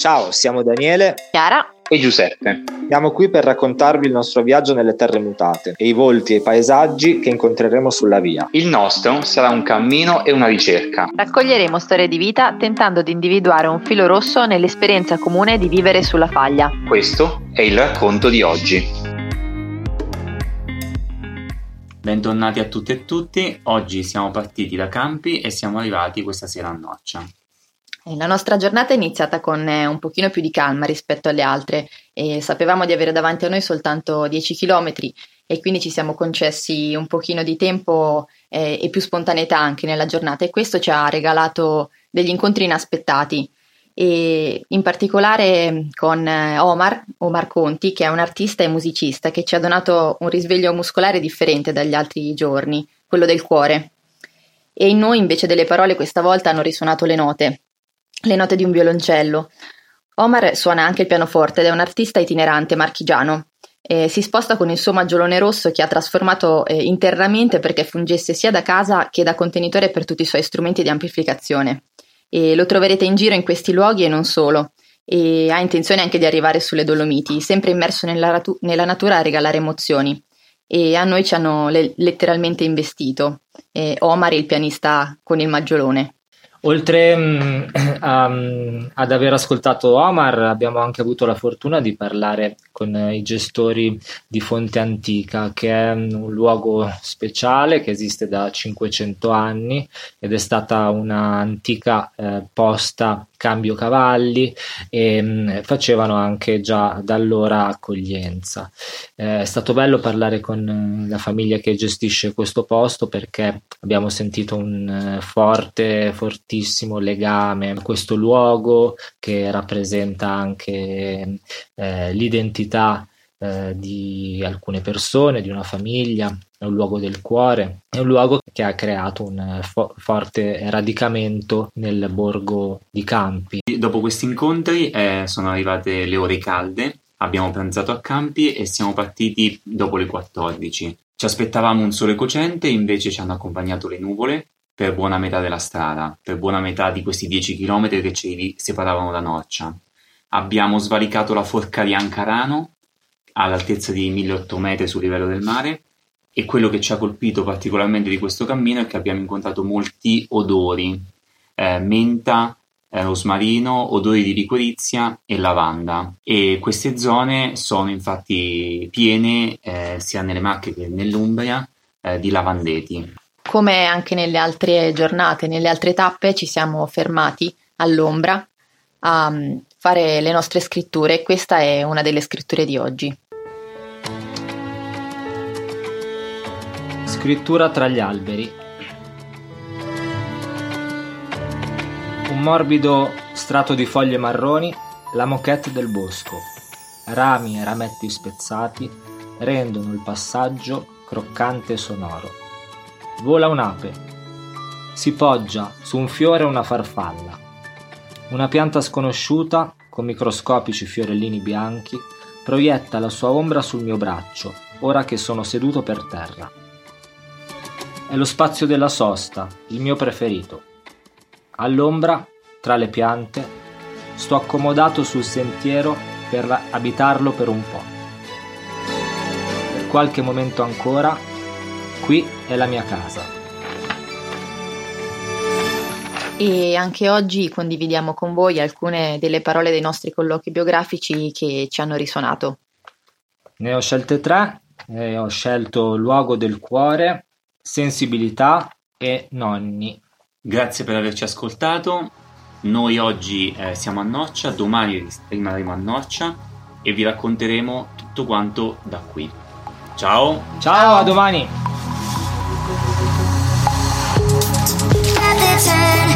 Ciao, siamo Daniele, Chiara e Giuseppe. Siamo qui per raccontarvi il nostro viaggio nelle terre mutate e i volti e i paesaggi che incontreremo sulla via. Il nostro sarà un cammino e una ricerca. Raccoglieremo storie di vita tentando di individuare un filo rosso nell'esperienza comune di vivere sulla faglia. Questo è il racconto di oggi. Bentornati a tutte e tutti, oggi siamo partiti da Campi e siamo arrivati questa sera a Noccia. La nostra giornata è iniziata con eh, un pochino più di calma rispetto alle altre e sapevamo di avere davanti a noi soltanto 10 km e quindi ci siamo concessi un pochino di tempo eh, e più spontaneità anche nella giornata e questo ci ha regalato degli incontri inaspettati e in particolare con eh, Omar, Omar Conti, che è un artista e musicista che ci ha donato un risveglio muscolare differente dagli altri giorni, quello del cuore. E in noi invece delle parole questa volta hanno risuonato le note, le note di un violoncello. Omar suona anche il pianoforte ed è un artista itinerante marchigiano. Eh, si sposta con il suo maggiolone rosso che ha trasformato eh, internamente perché fungesse sia da casa che da contenitore per tutti i suoi strumenti di amplificazione. E lo troverete in giro in questi luoghi e non solo. E ha intenzione anche di arrivare sulle Dolomiti, sempre immerso nella, ratu- nella natura a regalare emozioni. E a noi ci hanno le- letteralmente investito. E Omar, il pianista con il maggiolone. Oltre um, a, ad aver ascoltato Omar, abbiamo anche avuto la fortuna di parlare con i gestori di Fonte Antica, che è un luogo speciale che esiste da 500 anni ed è stata un'antica eh, posta cambio cavalli e mh, facevano anche già da allora accoglienza. Eh, è stato bello parlare con la famiglia che gestisce questo posto perché abbiamo sentito un uh, forte, fortissimo legame a questo luogo che rappresenta anche eh, l'identità eh, di alcune persone, di una famiglia, è un luogo del cuore, è un luogo che ha creato un fo- forte radicamento nel borgo di Campi. Dopo questi incontri eh, sono arrivate le ore calde, abbiamo pranzato a Campi e siamo partiti dopo le 14. Ci aspettavamo un sole cocente, invece ci hanno accompagnato le nuvole per buona metà della strada, per buona metà di questi 10 km che ci separavano da Norcia. Abbiamo svalicato la forca di Ancarano all'altezza di 1800 metri sul livello del mare e quello che ci ha colpito particolarmente di questo cammino è che abbiamo incontrato molti odori, eh, menta, eh, rosmarino, odori di liquirizia e lavanda e queste zone sono infatti piene eh, sia nelle Marche che nell'Umbria eh, di lavandeti. Come anche nelle altre giornate, nelle altre tappe ci siamo fermati all'ombra a mm, fare le nostre scritture e questa è una delle scritture di oggi. Scrittura tra gli alberi. Un morbido strato di foglie marroni, la moquette del bosco. Rami e rametti spezzati rendono il passaggio croccante e sonoro. Vola un'ape. Si poggia su un fiore una farfalla. Una pianta sconosciuta, con microscopici fiorellini bianchi, proietta la sua ombra sul mio braccio, ora che sono seduto per terra. È lo spazio della sosta, il mio preferito. All'ombra, tra le piante, sto accomodato sul sentiero per abitarlo per un po'. Per qualche momento ancora, qui è la mia casa. E anche oggi condividiamo con voi alcune delle parole dei nostri colloqui biografici che ci hanno risuonato. Ne ho scelte tre, e ho scelto Luogo del cuore, sensibilità e nonni. Grazie per averci ascoltato. Noi oggi eh, siamo a Noccia, domani rimarremo a Noccia e vi racconteremo tutto quanto da qui. Ciao! Ciao, a domani! pretend